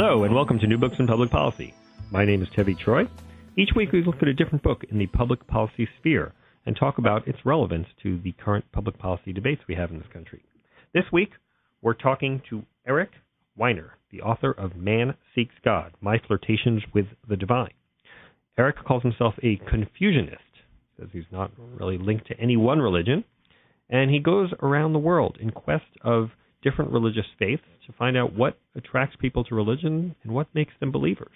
Hello, and welcome to New Books in Public Policy. My name is Tevi Troy. Each week we look at a different book in the public policy sphere and talk about its relevance to the current public policy debates we have in this country. This week, we're talking to Eric Weiner, the author of Man Seeks God My Flirtations with the Divine. Eric calls himself a Confusionist, says he's not really linked to any one religion, and he goes around the world in quest of different religious faiths to find out what attracts people to religion and what makes them believers.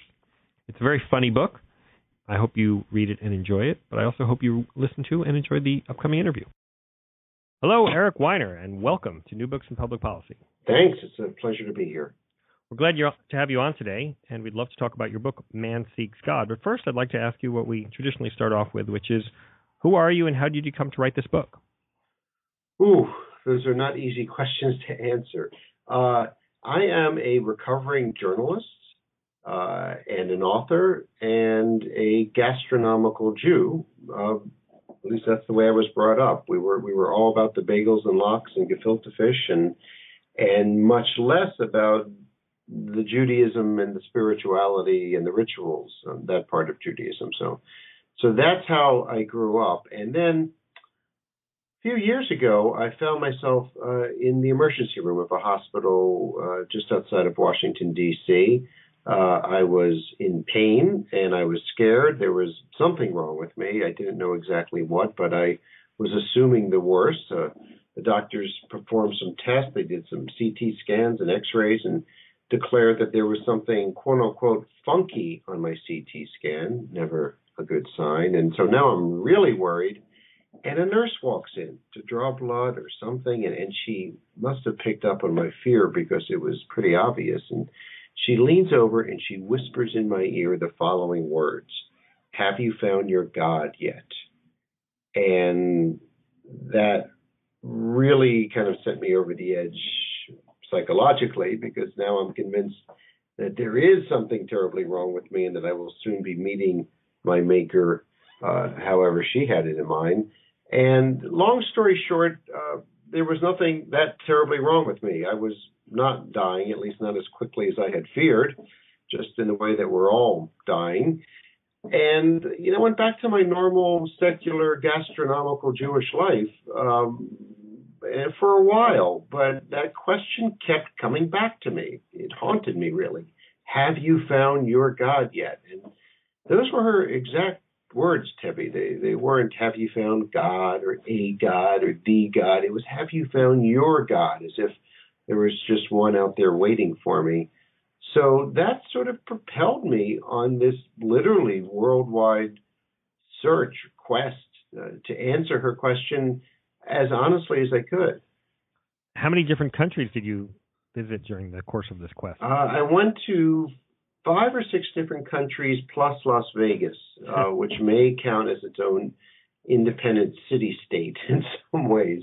It's a very funny book. I hope you read it and enjoy it, but I also hope you listen to and enjoy the upcoming interview. Hello, Eric Weiner, and welcome to New Books in Public Policy. Thanks. It's a pleasure to be here. We're glad to have you on today, and we'd love to talk about your book, Man Seeks God. But first, I'd like to ask you what we traditionally start off with, which is who are you and how did you come to write this book? Ooh, those are not easy questions to answer. Uh, I am a recovering journalist uh, and an author and a gastronomical Jew. Uh, at least that's the way I was brought up. We were we were all about the bagels and lox and gefilte fish and and much less about the Judaism and the spirituality and the rituals, um, that part of Judaism. So, so that's how I grew up. And then few years ago, I found myself uh, in the emergency room of a hospital uh, just outside of Washington, D.C. Uh, I was in pain and I was scared. There was something wrong with me. I didn't know exactly what, but I was assuming the worst. Uh, the doctors performed some tests. They did some CT scans and x rays and declared that there was something quote unquote funky on my CT scan. Never a good sign. And so now I'm really worried. And a nurse walks in to draw blood or something, and, and she must have picked up on my fear because it was pretty obvious. And she leans over and she whispers in my ear the following words Have you found your God yet? And that really kind of sent me over the edge psychologically because now I'm convinced that there is something terribly wrong with me and that I will soon be meeting my maker, uh, however she had it in mind. And long story short, uh, there was nothing that terribly wrong with me. I was not dying, at least not as quickly as I had feared, just in the way that we're all dying. And, you know, went back to my normal secular gastronomical Jewish life um, for a while. But that question kept coming back to me. It haunted me, really. Have you found your God yet? And those were her exact words, Tevi. They they weren't have you found God or a God or the God. It was have you found your God, as if there was just one out there waiting for me. So that sort of propelled me on this literally worldwide search quest uh, to answer her question as honestly as I could. How many different countries did you visit during the course of this quest? Uh, I went to five or six different countries plus Las Vegas, uh, which may count as its own independent city state in some ways.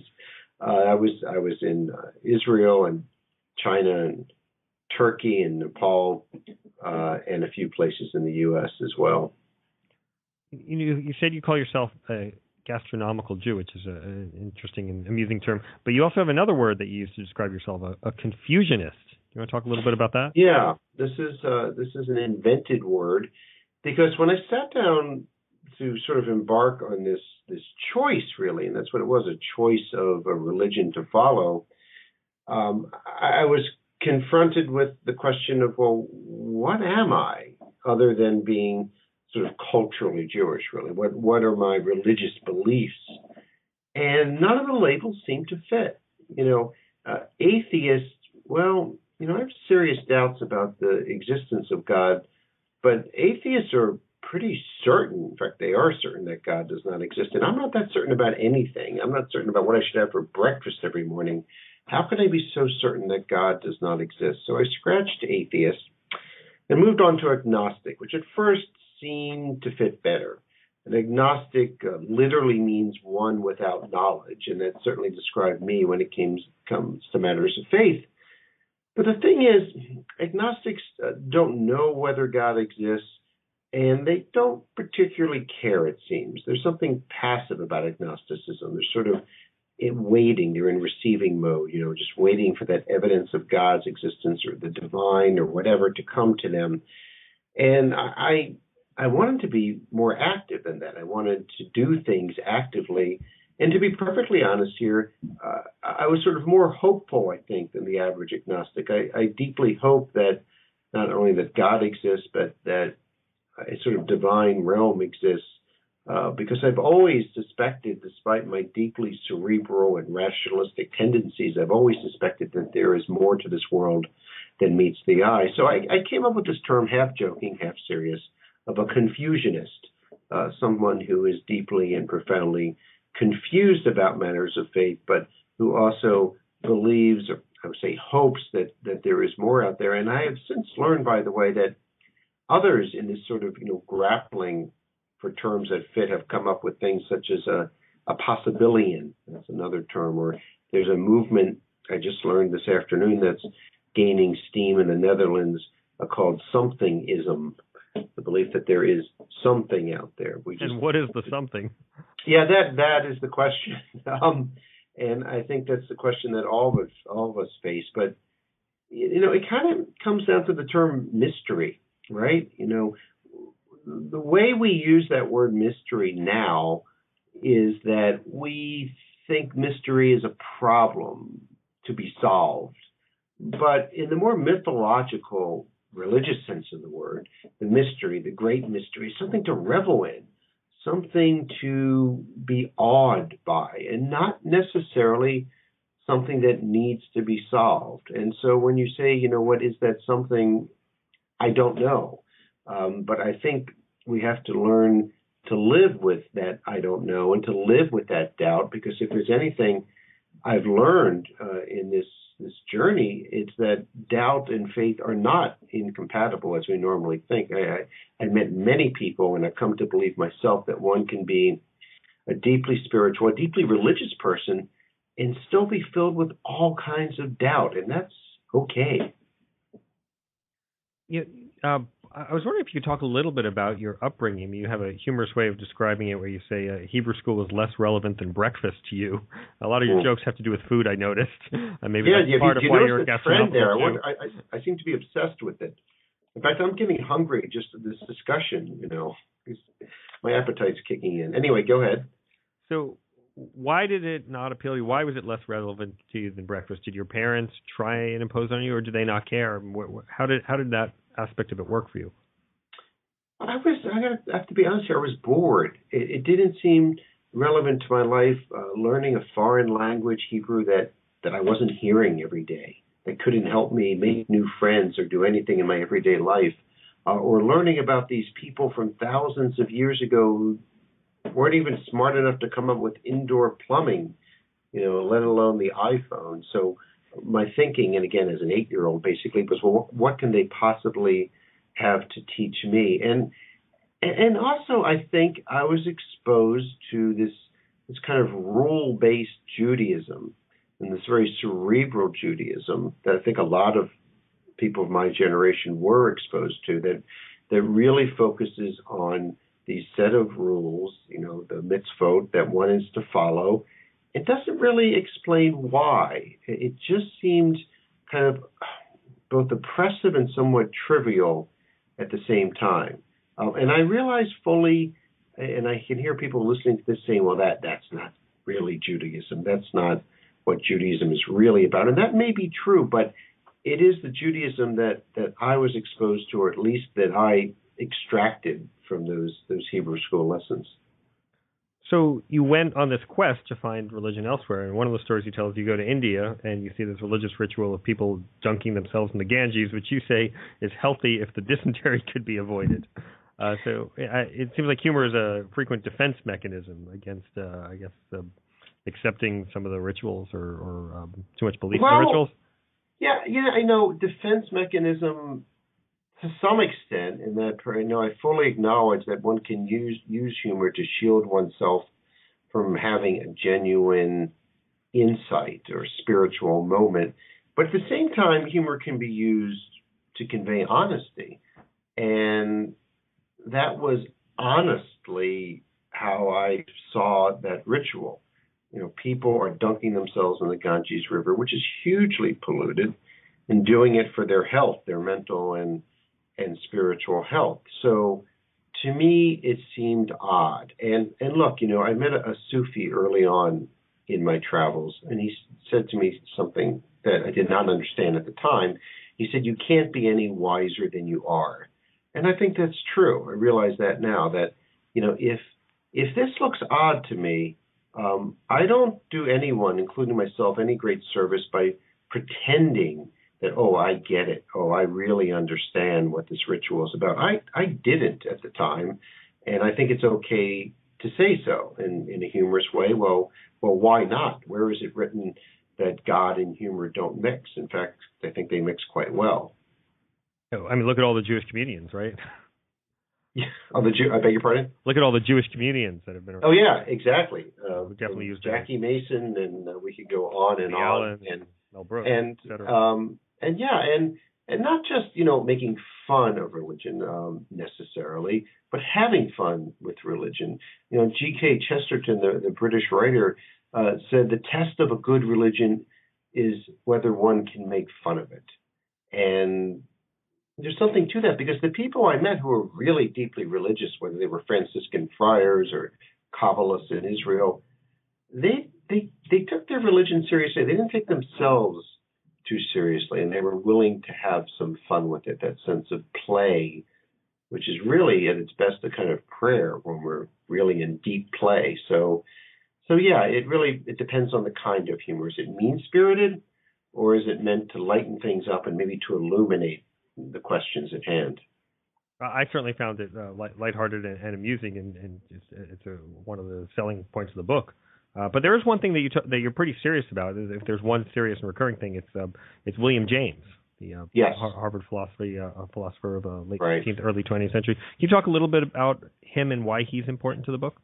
Uh, I was I was in uh, Israel and China and Turkey and Nepal uh, and a few places in the U.S. as well. You you said you call yourself a gastronomical Jew, which is a, an interesting and amusing term, but you also have another word that you use to describe yourself, a, a Confusionist. You want to talk a little bit about that? Yeah, this is uh, this is an invented word because when I sat down to sort of embark on this this choice, really, and that's what it was a choice of a religion to follow. Um, I was confronted with the question of, well, what am I other than being sort of culturally Jewish, really? What what are my religious beliefs? And none of the labels seem to fit. You know, uh, atheist. Well, you know, I have serious doubts about the existence of God, but atheists are pretty certain. In fact, they are certain that God does not exist. And I'm not that certain about anything. I'm not certain about what I should have for breakfast every morning. How can I be so certain that God does not exist? So I scratched atheist and moved on to agnostic, which at first seemed to fit better. An agnostic uh, literally means one without knowledge, and that certainly described me when it came, comes to matters of faith. But the thing is, agnostics uh, don't know whether God exists and they don't particularly care, it seems. There's something passive about agnosticism. They're sort of in waiting. They're in receiving mode, you know, just waiting for that evidence of God's existence or the divine or whatever to come to them. And I I wanted to be more active than that. I wanted to do things actively. And to be perfectly honest here, uh, I was sort of more hopeful, I think, than the average agnostic. I, I deeply hope that not only that God exists, but that a sort of divine realm exists uh, because I've always suspected, despite my deeply cerebral and rationalistic tendencies, I've always suspected that there is more to this world than meets the eye. So I, I came up with this term, half joking, half serious, of a confusionist, uh, someone who is deeply and profoundly confused about matters of faith, but who also believes, or I would say hopes, that, that there is more out there. And I have since learned, by the way, that others in this sort of you know grappling for terms that fit have come up with things such as a, a possibilian. That's another term. Or there's a movement I just learned this afternoon that's gaining steam in the Netherlands uh, called somethingism. The belief that there is something out there. We just, and what is the something? Yeah, that that is the question. Um, and I think that's the question that all of us all of us face. But you know, it kind of comes down to the term mystery, right? You know, the way we use that word mystery now is that we think mystery is a problem to be solved. But in the more mythological, religious sense of the word, the mystery, the great mystery, something to revel in, something to be awed by, and not necessarily something that needs to be solved. And so when you say, you know, what is that something? I don't know. Um, but I think we have to learn to live with that I don't know and to live with that doubt because if there's anything I've learned uh, in this this journey, it's that doubt and faith are not incompatible as we normally think. I, I, I met many people, and I've come to believe myself that one can be a deeply spiritual, a deeply religious person, and still be filled with all kinds of doubt, and that's okay. You, uh, I was wondering if you could talk a little bit about your upbringing. You have a humorous way of describing it, where you say uh, Hebrew school was less relevant than breakfast to you. A lot of your mm. jokes have to do with food. I noticed. Uh, maybe yeah, that's yeah, part you, of why you're a there. I, I, I, I seem to be obsessed with it. In fact, I'm getting hungry just this discussion. You know, my appetite's kicking in. Anyway, go ahead. So, why did it not appeal to you? Why was it less relevant to you than breakfast? Did your parents try and impose on you, or did they not care? How did how did that aspect of it work for you? I was I gotta have to be honest here. I was bored. It, it didn't seem relevant to my life. Uh, learning a foreign language, Hebrew, that that I wasn't hearing every day, that couldn't help me make new friends or do anything in my everyday life, uh, or learning about these people from thousands of years ago who weren't even smart enough to come up with indoor plumbing, you know, let alone the iPhone. So my thinking, and again, as an eight-year-old, basically was, well, what can they possibly have to teach me? And and also, I think I was exposed to this this kind of rule-based Judaism and this very cerebral Judaism that I think a lot of people of my generation were exposed to. That that really focuses on these set of rules, you know, the mitzvot that one is to follow, it doesn't really explain why. It just seemed kind of both oppressive and somewhat trivial at the same time. Uh, and I realize fully, and I can hear people listening to this saying, well, that that's not really Judaism. That's not what Judaism is really about. And that may be true, but it is the Judaism that, that I was exposed to, or at least that I extracted from those those Hebrew school lessons. So you went on this quest to find religion elsewhere, and one of the stories you tell is you go to India and you see this religious ritual of people dunking themselves in the Ganges, which you say is healthy if the dysentery could be avoided. Uh, so it seems like humor is a frequent defense mechanism against, uh, I guess, uh, accepting some of the rituals or, or um, too much belief well, in the rituals. Yeah, yeah, I know defense mechanism to some extent, in that you know I fully acknowledge that one can use use humor to shield oneself from having a genuine insight or spiritual moment, but at the same time, humor can be used to convey honesty, and that was honestly how I saw that ritual. You know, people are dunking themselves in the Ganges River, which is hugely polluted, and doing it for their health, their mental and and spiritual health. So to me, it seemed odd. And and look, you know, I met a, Sufi early on in my travels, and he said to me something that I did not understand at the time. He said, "You can't be any wiser than you are," and I think that's true. I realize that now. That you know, if if this looks odd to me, um, I don't do anyone, including myself, any great service by pretending that oh I get it, oh I really understand what this ritual is about. I I didn't at the time, and I think it's okay to say so in in a humorous way. Well, well, why not? Where is it written that God and humor don't mix? In fact, I think they mix quite well. Oh, I mean, look at all the Jewish comedians, right? Yeah. Oh, the Jew. I beg your pardon. Look at all the Jewish comedians that have been. Around. Oh yeah, exactly. Uh, definitely use Jackie Mason, and uh, we could go on and on. Allen, and Mel Brooks, and um, and yeah, and and not just you know making fun of religion um, necessarily, but having fun with religion. You know, G.K. Chesterton, the, the British writer, uh, said the test of a good religion is whether one can make fun of it, and there's something to that because the people I met who were really deeply religious, whether they were Franciscan friars or Kabbalists in Israel, they they they took their religion seriously. They didn't take themselves too seriously, and they were willing to have some fun with it. That sense of play, which is really at its best a kind of prayer when we're really in deep play. So, so yeah, it really it depends on the kind of humor. Is it mean spirited, or is it meant to lighten things up and maybe to illuminate the questions at hand? I certainly found it uh, light, lighthearted and, and amusing, and, and it's, it's a, one of the selling points of the book. Uh, but there is one thing that you t- that you're pretty serious about. If there's one serious and recurring thing, it's uh, it's William James, the uh, yes. Harvard philosophy uh, philosopher of the late right. 19th, early 20th century. Can you talk a little bit about him and why he's important to the book?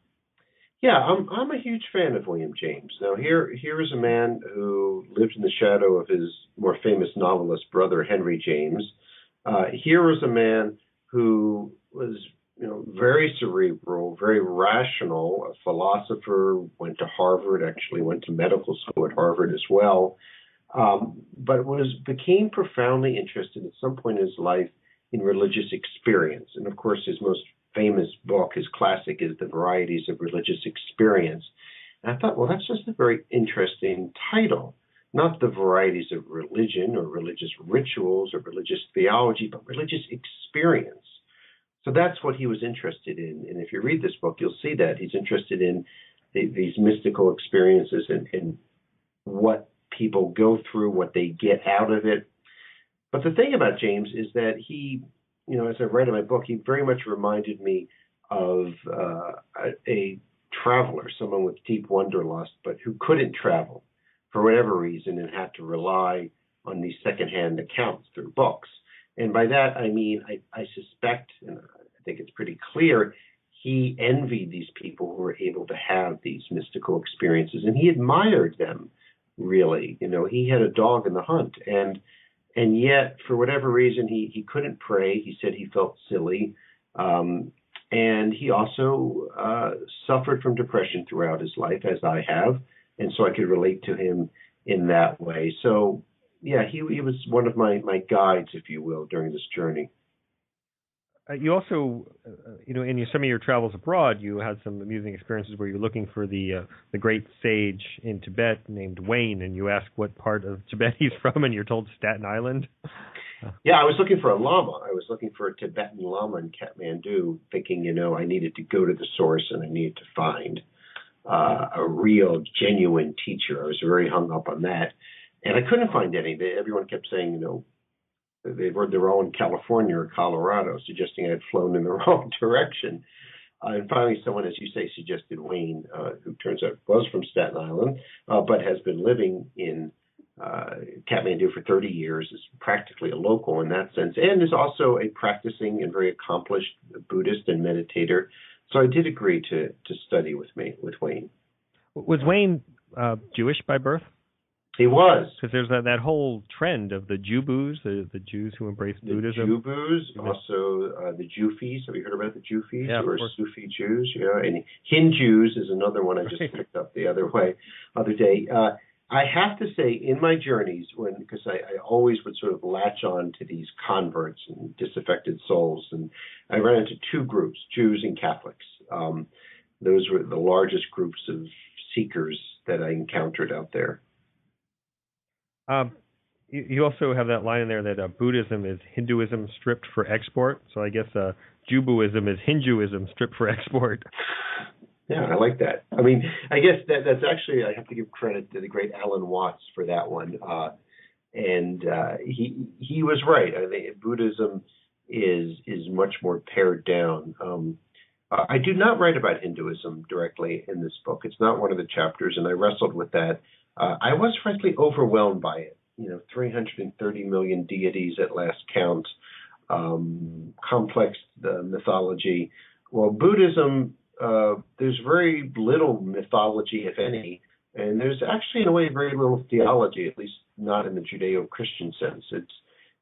Yeah, I'm I'm a huge fan of William James. Now here here is a man who lived in the shadow of his more famous novelist brother Henry James. Uh, here is a man who was you know, very cerebral, very rational, a philosopher, went to Harvard, actually went to medical school at Harvard as well, um, but was became profoundly interested at some point in his life in religious experience. And of course, his most famous book, his classic, is The Varieties of Religious Experience. And I thought, well, that's just a very interesting title. Not the varieties of religion or religious rituals or religious theology, but religious experience. So that's what he was interested in. And if you read this book, you'll see that he's interested in the, these mystical experiences and, and what people go through, what they get out of it. But the thing about James is that he, you know, as I write in my book, he very much reminded me of uh, a, a traveler, someone with deep wanderlust, but who couldn't travel for whatever reason and had to rely on these secondhand accounts through books. And by that, I mean, I, I suspect, and I think it's pretty clear, he envied these people who were able to have these mystical experiences and he admired them really. You know he had a dog in the hunt and and yet for whatever reason he he couldn't pray. He said he felt silly. Um and he also uh suffered from depression throughout his life as i have and so i could relate to him in that way. So yeah, he he was one of my my guides, if you will, during this journey. Uh, you also, uh, you know, in your, some of your travels abroad, you had some amusing experiences where you're looking for the uh, the great sage in Tibet named Wayne, and you ask what part of Tibet he's from, and you're told Staten Island. Yeah, I was looking for a lama. I was looking for a Tibetan lama in Kathmandu, thinking, you know, I needed to go to the source and I needed to find uh, a real, genuine teacher. I was very hung up on that and I couldn't find any. They, everyone kept saying, you know, they were they're all in California or Colorado, suggesting I had flown in the wrong direction. Uh, and finally, someone, as you say, suggested Wayne, uh, who turns out was from Staten Island, uh, but has been living in uh, Kathmandu for 30 years, is practically a local in that sense, and is also a practicing and very accomplished Buddhist and meditator. So I did agree to to study with me with Wayne. Was Wayne uh, Jewish by birth? He was. Because there's that, that whole trend of the Jubus, the, the Jews who embrace The Buddhism. Jubus, also uh, the Jufis. Have you heard about the Jufis Yeah, or. Sufi Jews? Yeah, and HinJews is another one I just Right. picked up the other way, other day. Uh, I have to say, in my journeys, when because I, I always would sort of latch on to these converts and disaffected souls, and I ran into two groups, Jews and Catholics. Um, those were the largest groups of seekers that I encountered out there. Um, you, also have that line in there that uh, Buddhism is Hinduism stripped for export. So I guess uh, Jubuism is Hinduism stripped for export. Yeah, I like that. I mean, I guess that that's actually I have to give credit to the great Alan Watts for that one. Uh, and uh, he he was right. I think Buddhism is is much more pared down. Um, I do not write about Hinduism directly in this book. It's not one of the chapters, and I wrestled with that. Uh, I was frankly overwhelmed by it. You know, 330 million deities at last count, um, complex uh, mythology. Well, Buddhism uh, there's very little mythology, if any, and there's actually, in a way, very little theology, at least not in the Judeo-Christian sense. It's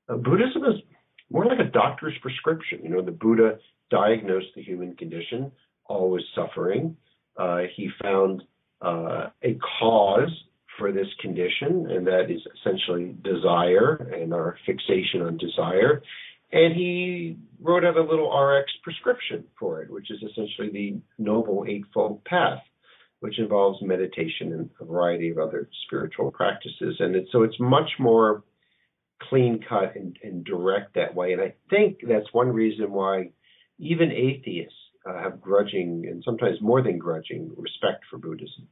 uh, Buddhism is more like a doctor's prescription. You know, the Buddha diagnosed the human condition, always suffering. Uh, he found uh, a cause for this condition, and that is essentially desire and our fixation on desire and he wrote out a little RX prescription for it, which is essentially the Noble Eightfold Path, which involves meditation and a variety of other spiritual practices. And it, so it's much more clean cut and, and direct that way. And I think that's one reason why even atheists uh, have grudging and sometimes more than grudging respect for Buddhism.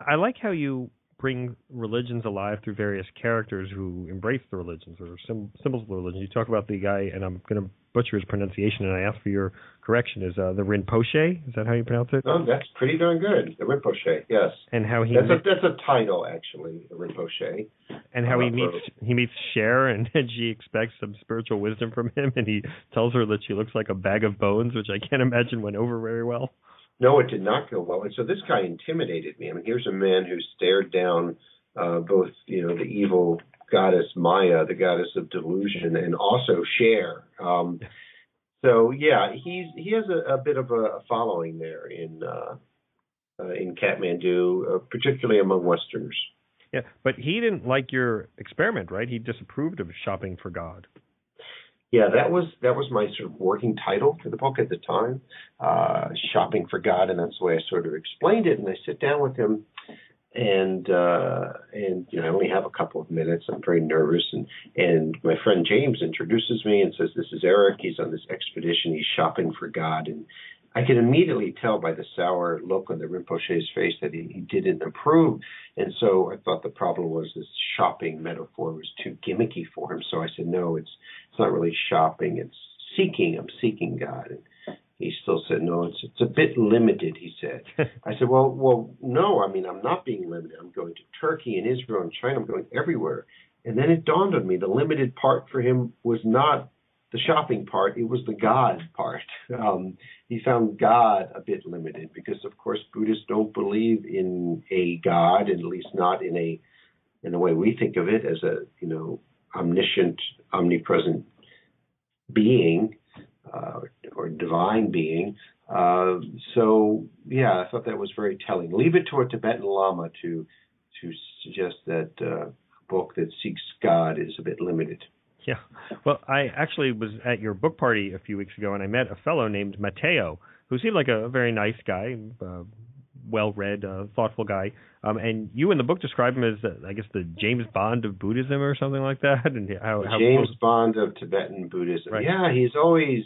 I like how you bring religions alive through various characters who embrace the religions or sim- symbols of the religion. You talk about the guy, and I'm going to butcher his pronunciation, and I ask for your correction. Is uh, the Rinpoche? Is that how you pronounce it? Oh, that's pretty darn good. The Rinpoche, yes. And how he That's a, that's a title, actually, the Rinpoche. and how he meets he meets Cher, and, and she expects some spiritual wisdom from him, and he tells her that she looks like a bag of bones, which I can't imagine went over very well. No, it did not go well. And so this guy intimidated me. I mean, here's a man who stared down uh, both, you know, the evil goddess Maya, the goddess of delusion, and also Cher. Um, so yeah, he's he has a, a bit of a, following there in uh, uh, in Kathmandu, uh, particularly among Westerners. Yeah, but he didn't like your experiment, right? He disapproved of shopping for God. Yeah, that was that was my sort of working title for the book at the time, uh, "Shopping for God," and that's the way I sort of explained it. And I sit down with him, and uh, and you know I only have a couple of minutes. I'm very nervous, and and my friend James introduces me and says, "This is Eric. He's on this expedition. He's shopping for God." And I could immediately tell by the sour look on the Rinpoche's face that he, he didn't approve. And so I thought the problem was this shopping metaphor was too gimmicky for him. So I said, no, it's it's not really shopping. It's seeking. I'm seeking God. And he still said, no, it's it's a bit limited. He said. I said, well, well, no. I mean, I'm not being limited. I'm going to Turkey and Israel and China. I'm going everywhere. And then it dawned on me the limited part for him was not the shopping part; it was the God part. Um, he found God a bit limited because, of course, Buddhists don't believe in a God, at least not in a in the way we think of it as a you know omniscient, omnipresent being uh, or divine being. Uh, so yeah, I thought that was very telling. Leave it to a Tibetan Lama to to suggest that uh, a book that seeks God is a bit limited. Yeah. Well, I actually was at your book party a few weeks ago, and I met a fellow named Mateo, who seemed like a very nice guy, uh, well-read, uh, thoughtful guy. Um, and you in the book describe him as, uh, I guess, the James Bond of Buddhism or something like that. And how, how James Bond of Tibetan Buddhism. Right. Yeah, he's always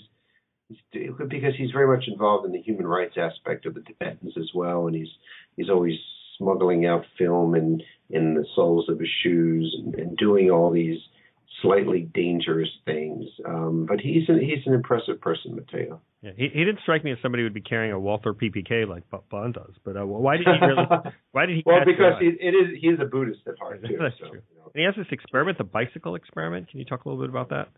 because he's very much involved in the human rights aspect of the Tibetans as well, and he's he's always smuggling out film and in the soles of his shoes and, and doing all these slightly dangerous things. Um, but he's an, he's an impressive person, Mateo. Yeah, he, he didn't strike me as somebody who would be carrying a Walther PPK like Bond does. But uh, why did he really? why did he? well, because he, it is he is a Buddhist at heart too. That's so, true. you know. And he has this experiment, the bicycle experiment. Can you talk a little bit about that?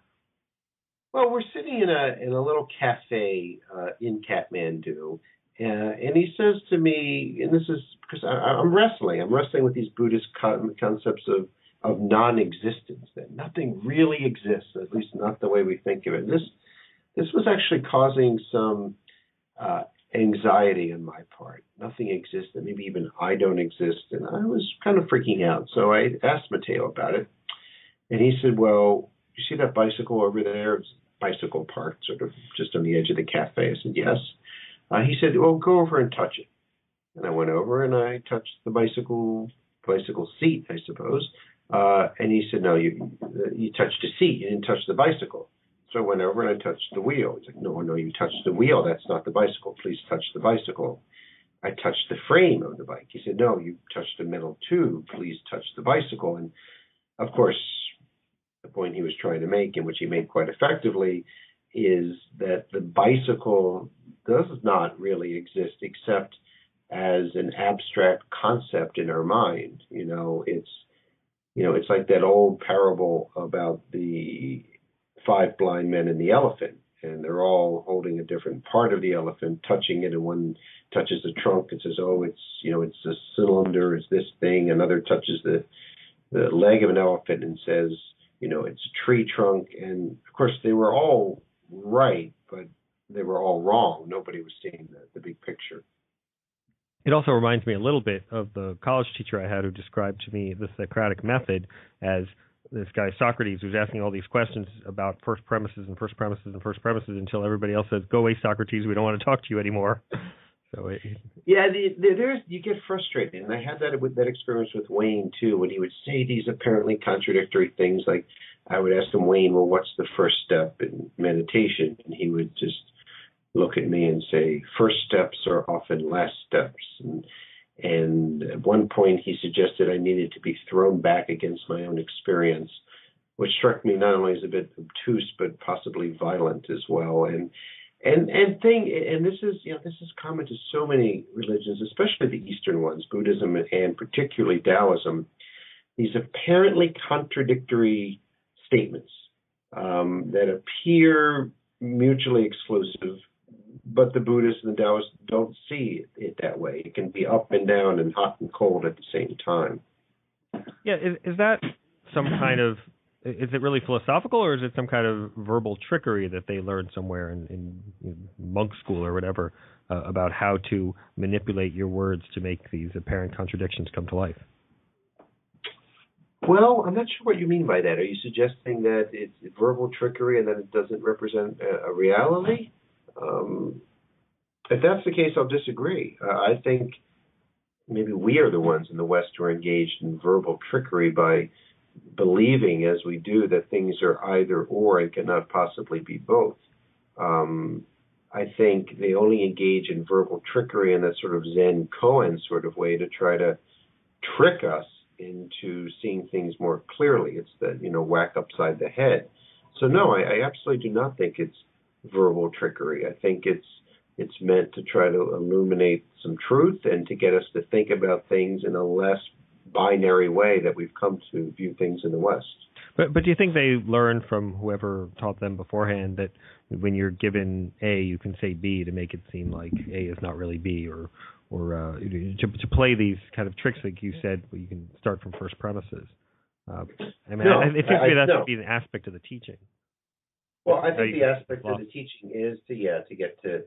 Well, we're sitting in a in a little cafe uh, in Kathmandu, uh, and he says to me, and this is because I, am wrestling. I'm wrestling with these Buddhist concepts of of non-existence, that nothing really exists, at least not the way we think of it. This this was actually causing some uh, anxiety on my part. Nothing existed. Maybe even I don't exist, and I was kind of freaking out. So I asked Matteo about it, and he said, "Well, you see that bicycle over there? It's bicycle parked, sort of just on the edge of the cafe." I said, "Yes." Uh, he said, "Well, go over and touch it." And I went over and I touched the bicycle bicycle seat, I suppose. Uh, and he said, "No, you you touched the seat. You didn't touch the bicycle." So I went over and I touched the wheel. He's like, "No, no, you touched the wheel. That's not the bicycle. Please touch the bicycle." I touched the frame of the bike. He said, "No, you touched the metal tube. Please touch the bicycle." And of course, the point he was trying to make, and which he made quite effectively, is that the bicycle does not really exist except as an abstract concept in our mind. You know, it's you know, it's like that old parable about the five blind men and the elephant, and they're all holding a different part of the elephant, touching it, and one touches the trunk and says, "Oh, it's you know, it's a cylinder, it's this thing." Another touches the the leg of an elephant and says, "You know, it's a tree trunk." And of course, they were all right, but they were all wrong. Nobody was seeing the, the big picture. It also reminds me a little bit of the college teacher I had who described to me the Socratic method as this guy Socrates who's asking all these questions about first premises and first premises and first premises until everybody else says, "Go away, Socrates. We don't want to talk to you anymore." So it, yeah, the, the, there's you get frustrated, and I had that with that experience with Wayne too, when he would say these apparently contradictory things. Like I would ask him, Wayne, well, what's the first step in meditation? And he would just look at me and say, first steps are often last steps. And, and at one point, he suggested I needed to be thrown back against my own experience, which struck me not only as a bit obtuse, but possibly violent as well. And and and thing and this is you know this is common to so many religions especially the eastern ones buddhism and particularly taoism these apparently contradictory statements um, that appear mutually exclusive but the Buddhists and the Taoists don't see it that way. It can be up and down and hot and cold at the same time. Yeah, is, is that some kind of is it really philosophical or is it some kind of verbal trickery that they learned somewhere in, in, in monk school or whatever uh, about how to manipulate your words to make these apparent contradictions come to life? Well, I'm not sure what you mean by that. Are you suggesting that it's verbal trickery and that it doesn't represent a, a reality? Um, if that's the case, I'll disagree. Uh, I think maybe we are the ones in the West who are engaged in verbal trickery by believing, as we do, that things are either or and cannot possibly be both. Um, I think they only engage in verbal trickery in that sort of Zen koan sort of way to try to trick us into seeing things more clearly. It's the you know, whack upside the head. So, no, I, I absolutely do not think it's verbal trickery. I think it's it's meant to try to illuminate some truth and to get us to think about things in a less binary way that we've come to view things in the West. But but do you think they learned from whoever taught them beforehand that when you're given A, you can say B to make it seem like A is not really B, or or uh, to to play these kind of tricks like you said, where you can start from first premises. Uh, I mean, no, I, it seems to me that no. be an aspect of the teaching. Well, I think the aspect of the teaching is to yeah to get to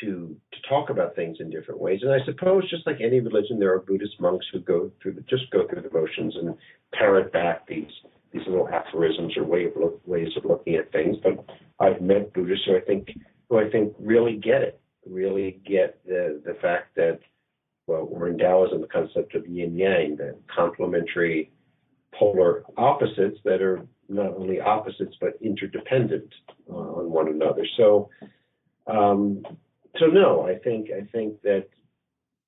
to to talk about things in different ways. And I suppose just like any religion, there are Buddhist monks who go through the, just go through the motions and parrot back these these little aphorisms or way of look, ways of looking at things. But I've met Buddhists who I think who I think really get it, really get the the fact that well, we're in Taoism, the concept of yin yang, the complementary polar opposites that are not only opposites but interdependent uh, on one another. So, um, so no, I think I think that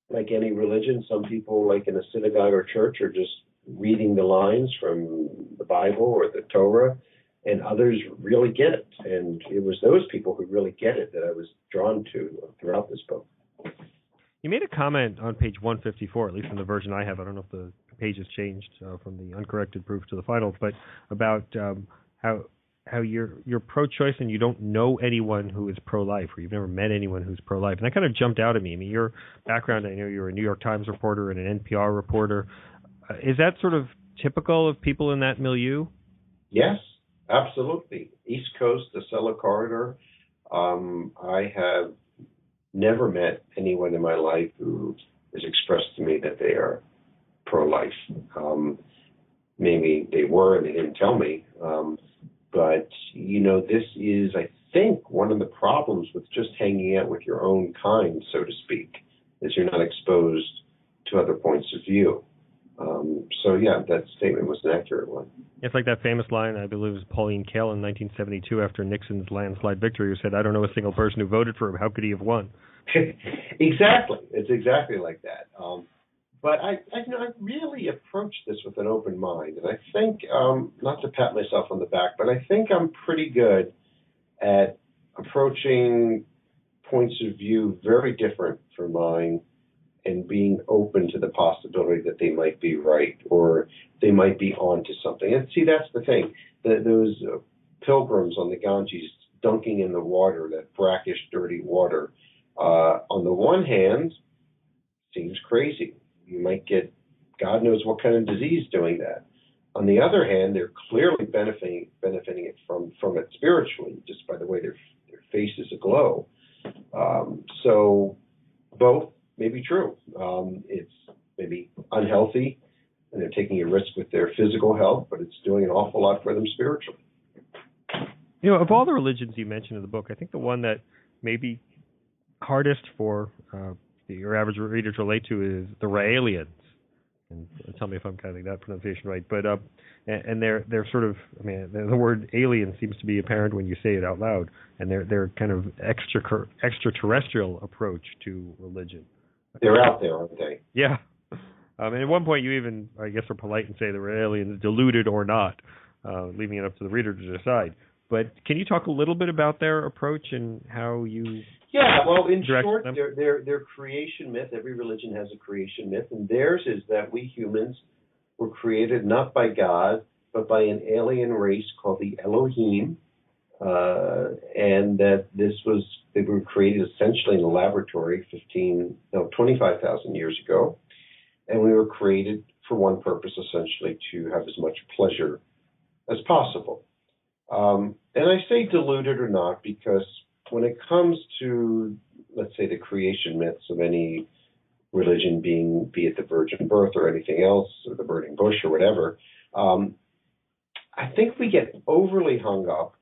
like any religion, some people, like in a synagogue or church, are just reading the lines from the Bible or the Torah, and others really get it. And it was those people who really get it that I was drawn to throughout this book. You made a comment on page 154, at least in the version I have. I don't know if the page has changed uh, from the uncorrected proof to the final, but about um, how how you're you're pro-choice and you don't know anyone who is pro-life, or you've never met anyone who's pro-life, and that kind of jumped out at me. I mean, your background, I know you're a New York Times reporter and an NPR reporter. Uh, is that sort of typical of people in that milieu? Yes, absolutely. East Coast, the Acela Corridor. Um, I have never met anyone in my life who has expressed to me that they are pro-life. Um, maybe they were and they didn't tell me. Um, but you know, this is, I think, one of the problems with just hanging out with your own kind, so to speak, is you're not exposed to other points of view. Um, so yeah, that statement was an accurate one. It's like that famous line, I believe, it was Pauline Kael in 1972 after Nixon's landslide victory, who said, "I don't know a single person who voted for him. How could he have won?" exactly, it's exactly like that. Um, but I, I, you know, I really approach this with an open mind, and I think, um, not to pat myself on the back, but I think I'm pretty good at approaching points of view very different from mine, and being open to the possibility that they might be right or they might be onto something. And see, that's the thing. The, those uh, pilgrims on the Ganges dunking in the water, that brackish, dirty water. Uh, on the one hand, seems crazy you might get God knows what kind of disease doing that. On the other hand, they're clearly benefiting benefiting it from from it spiritually, just by the way their their faces aglow. Um, so both may be true. Um, it's maybe unhealthy, and they're taking a risk with their physical health, but it's doing an awful lot for them spiritually. You know, of all the religions you mentioned in the book, I think the one that may be hardest for uh, your average reader to relate to is the Raelians. And tell me if I'm getting that pronunciation right. But uh, and, and they're they're sort of I mean the, the word alien seems to be apparent when you say it out loud, and they're they're kind of extra extraterrestrial approach to religion. They're out there, aren't they? Yeah. Um, and at one point, you even, I guess, are polite and say the aliens deluded or not, uh, leaving it up to the reader to decide. But can you talk a little bit about their approach and how you yeah, well, in short, their, their their creation myth. Every religion has a creation myth, and theirs is that we humans were created not by God, but by an alien race called the Elohim, uh, and that this was they were created essentially in a laboratory 15, no, 25,000 years ago, and we were created for one purpose, essentially to have as much pleasure as possible. Um, and I say deluded or not because when it comes to, let's say, the creation myths of any religion, being be it the virgin birth or anything else, or the burning bush or whatever, um, I think we get overly hung up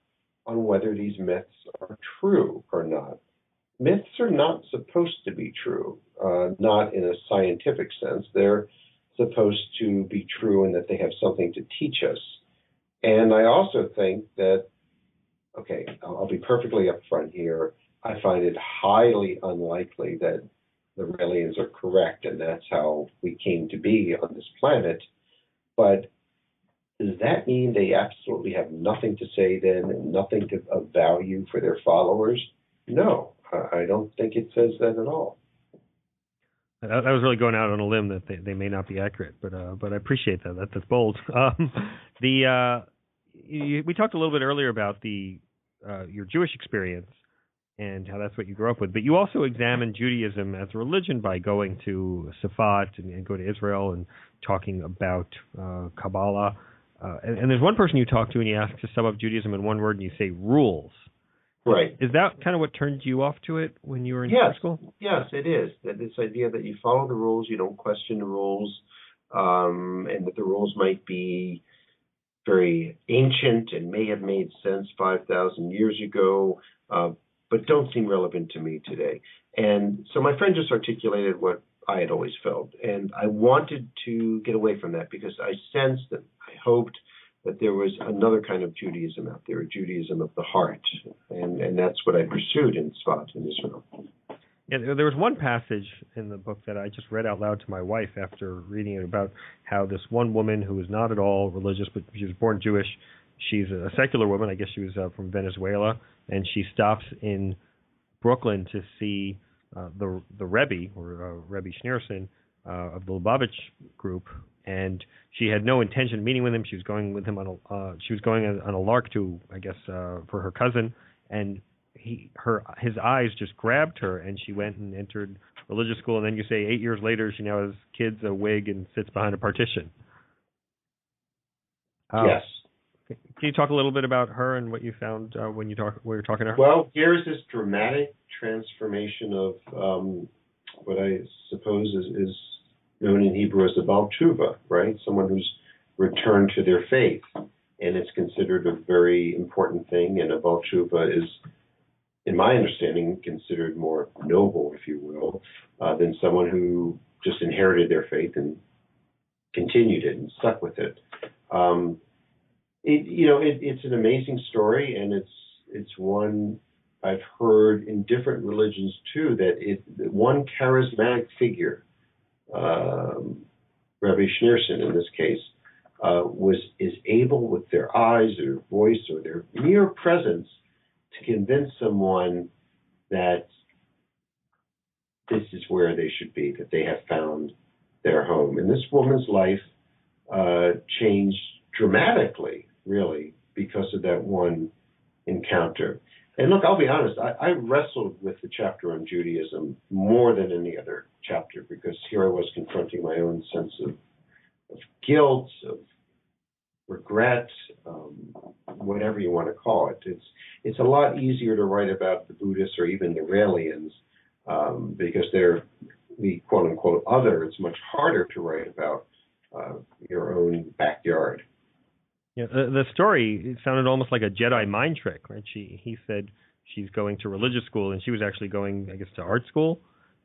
on whether these myths are true or not. Myths are not supposed to be true, uh, not in a scientific sense. They're supposed to be true in that they have something to teach us. And I also think that okay, I'll be perfectly upfront here. I find it highly unlikely that the Raelians are correct and that's how we came to be on this planet. But does that mean they absolutely have nothing to say then and nothing to, of value for their followers? No, I don't think it says that at all. I was really going out on a limb that they, they may not be accurate, but uh, but I appreciate that. that that's bold. Um, the uh, you, we talked a little bit earlier about the uh, your Jewish experience and how that's what you grew up with. But you also examined Judaism as a religion by going to Safat and, and go to Israel and talking about uh, Kabbalah. Uh, and, and, there's one person you talk to and you ask to sum up Judaism in one word and you say rules. Right. Is that kind of what turned you off to it when you were in yes. school? Yes, it is. That this idea that you follow the rules, you don't question the rules, um, and that the rules might be very ancient and may have made sense 5,000 years ago, uh, but don't seem relevant to me today. And so my friend just articulated what I had always felt. And I wanted to get away from that because I sensed that I hoped that there was another kind of Judaism out there, a Judaism of the heart. And, and that's what I pursued in Sfat in Israel. Yeah, there was one passage in the book that I just read out loud to my wife after reading it about how this one woman who is not at all religious, but she was born Jewish. She's a secular woman. I guess she was uh, from Venezuela, and she stops in Brooklyn to see uh, the the Rebbe or uh, Rebbe Schneerson uh, of the Lubavitch group, and she had no intention of meeting with him. She was going with him on a uh, she was going on a lark to I guess uh, for her cousin, and he her his eyes just grabbed her, and she went and entered religious school. And then you say eight years later, she now has kids, a wig, and sits behind a partition. Yes. Can you talk a little bit about her and what you found uh, when you talk when you were talking to her? Well, here's this dramatic transformation of um, what I suppose is, is known in Hebrew as a Baal Tshuva, right? Someone who's returned to their faith, and it's considered a very important thing. And a Baal Tshuva is, in my understanding, considered more noble, if you will, uh, than someone who just inherited their faith and continued it and stuck with it. Um, it you know, it, it's an amazing story, and it's it's one I've heard in different religions too that it one charismatic figure, um, Rabbi Schneerson in this case, uh, was is able with their eyes, their voice, or their mere presence to convince someone that this is where they should be, that they have found their home. And this woman's life uh, changed dramatically, really, because of that one encounter. And look, I'll be honest, I, I, wrestled with the chapter on Judaism more than any other chapter because here I was confronting my own sense of, of guilt, of regret, um, whatever you want to call it. It's it's a lot easier to write about the Buddhists or even the Raelians um, because they're the quote unquote other. It's much harder to write about uh, your own backyard. Yeah, the, the story sounded almost like a Jedi mind trick, right? She he said she's going to religious school, and she was actually going, I guess, to art school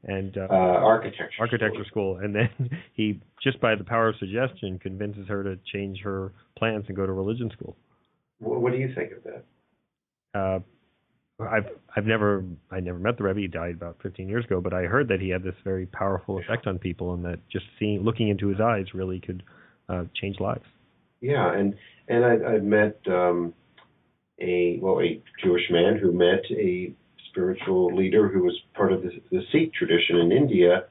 and uh, uh, architecture architecture school. school. And then he just by the power of suggestion convinces her to change her plans and go to religion school. What do you think of that? Uh, I've I've never I never met the Rebbe. He died about 15 years ago, but I heard that he had this very powerful effect on people, and that just seeing looking into his eyes really could uh, change lives. Yeah, and and I, I've met um, a well a Jewish man who met a spiritual leader who was part of the, the Sikh tradition in India,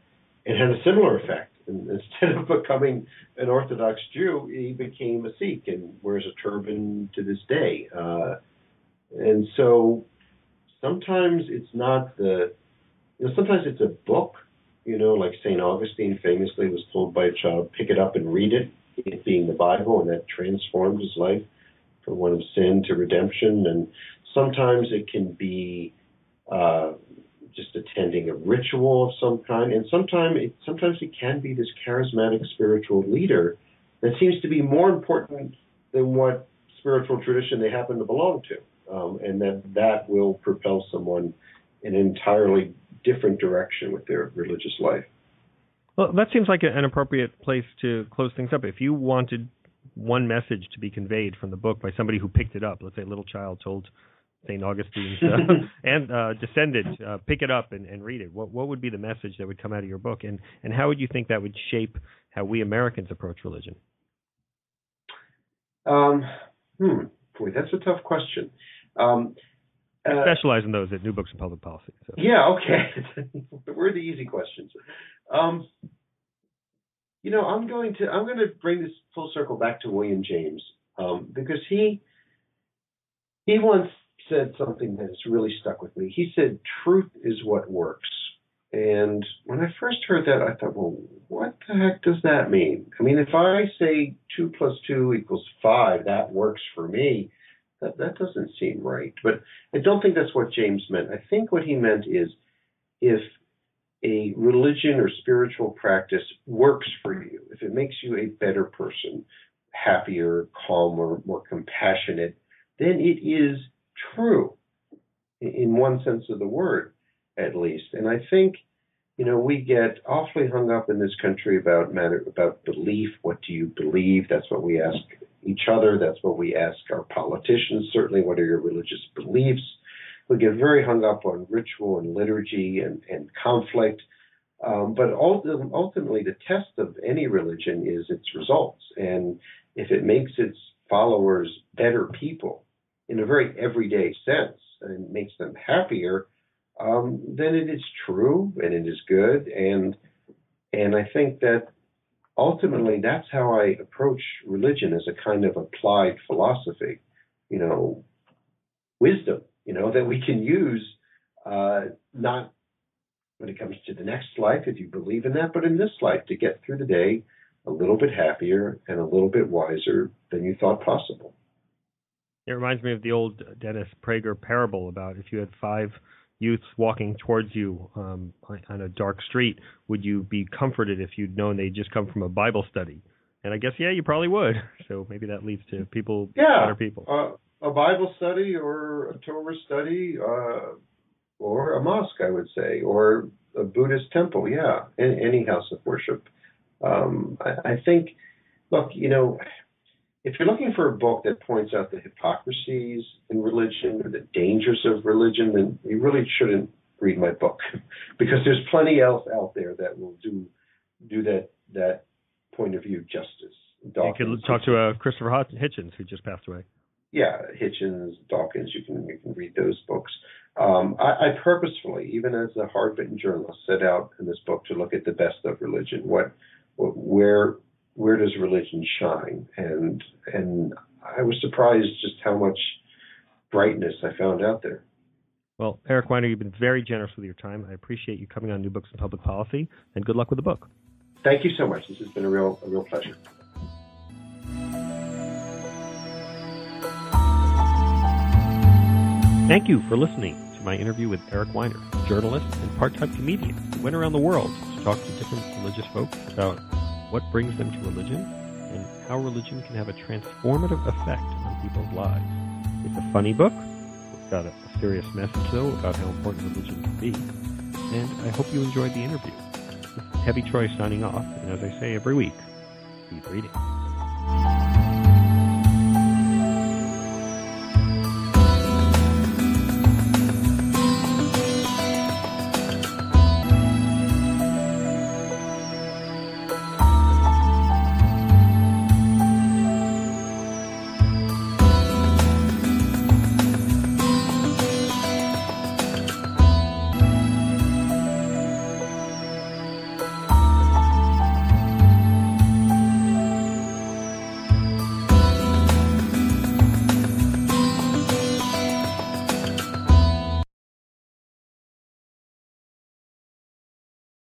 and had a similar effect. And instead of becoming an Orthodox Jew, he became a Sikh and wears a turban to this day. Uh, and so sometimes it's not the you know sometimes it's a book you know like st augustine famously was told by a child pick it up and read it it being the bible and that transformed his life from one of sin to redemption. And sometimes it can be uh, just attending a ritual of some kind. And sometimes it sometimes it can be this charismatic spiritual leader that seems to be more important than what spiritual tradition they happen to belong to. Um, and that that will propel someone in an entirely different direction with their religious life. Well, that seems like an appropriate place to close things up. If you wanted one message to be conveyed from the book by somebody who picked it up, let's say a little child told St. Augustine's uh, and uh, descendant, uh, pick it up and, and read it. What what would be the message that would come out of your book, and and how would you think that would shape how we Americans approach religion? Um, hmm, boy, that's a tough question. Um, uh, specialize in those at New Books in Public Policy. So. Yeah, okay. We're the easy questions. Um, you know, I'm going to I'm going to bring this full circle back to William James um, because he he once said something that has really stuck with me. He said, "Truth is what works." And when I first heard that, I thought, well, what the heck does that mean? I mean, if I say two plus two equals five, that works for me that that doesn't seem right. But I don't think that's what James meant. I think what he meant is if a religion or spiritual practice works for you, if it makes you a better person, happier, calmer, more compassionate, then it is true in one sense of the word, at least. And I think, you know, we get awfully hung up in this country about matter about belief. What do you believe? That's what we ask each other. That's what we ask our politicians. Certainly, what are your religious beliefs? We get very hung up on ritual and liturgy and, and conflict. Um, but ultimately, the test of any religion is its results. And if it makes its followers better people in a very everyday sense and makes them happier, um, then it is true and it is good. And and I think that ultimately, that's how I approach religion as a kind of applied philosophy, you know, wisdom, you know, that we can use uh, not when it comes to the next life, if you believe in that, but in this life to get through the day a little bit happier and a little bit wiser than you thought possible. It reminds me of the old Dennis Prager parable about if you had five youths walking towards you um, on a dark street, would you be comforted if you'd known they'd just come from a Bible study? And I guess yeah, you probably would. So maybe that leads to people, yeah, better people. Uh, a Bible study or a Torah study, uh, or a mosque, I would say, or a Buddhist temple. Yeah, any, any house of worship. Um, I, I think, look, you know, if you're looking for a book that points out the hypocrisies in religion or the dangers of religion, then you really shouldn't read my book because there's plenty else out there that will do do that that point of view justice. Dawkins, you could talk to uh, Christopher Hitchens, who just passed away. Yeah, Hitchens, Dawkins. You can you can read those books. Um, I, I purposefully, even as a hard-bitten journalist, set out in this book to look at the best of religion. What, what where where does religion shine? And and I was surprised just how much brightness I found out there. Well, Eric Weiner, you've been very generous with your time. I appreciate you coming on New Books in Public Policy, and good luck with the book. Thank you so much. This has been a real a real pleasure. Thank you for listening to my interview with Eric Weiner, journalist and part-time comedian who went around the world to talk to different religious folks about what brings them to religion, and how religion can have a transformative effect on people's lives. It's a funny book. It's got a, serious message, though, about how important religion can be. And I hope you enjoyed the interview. Heavy Troy signing off, and as I say every week, keep reading.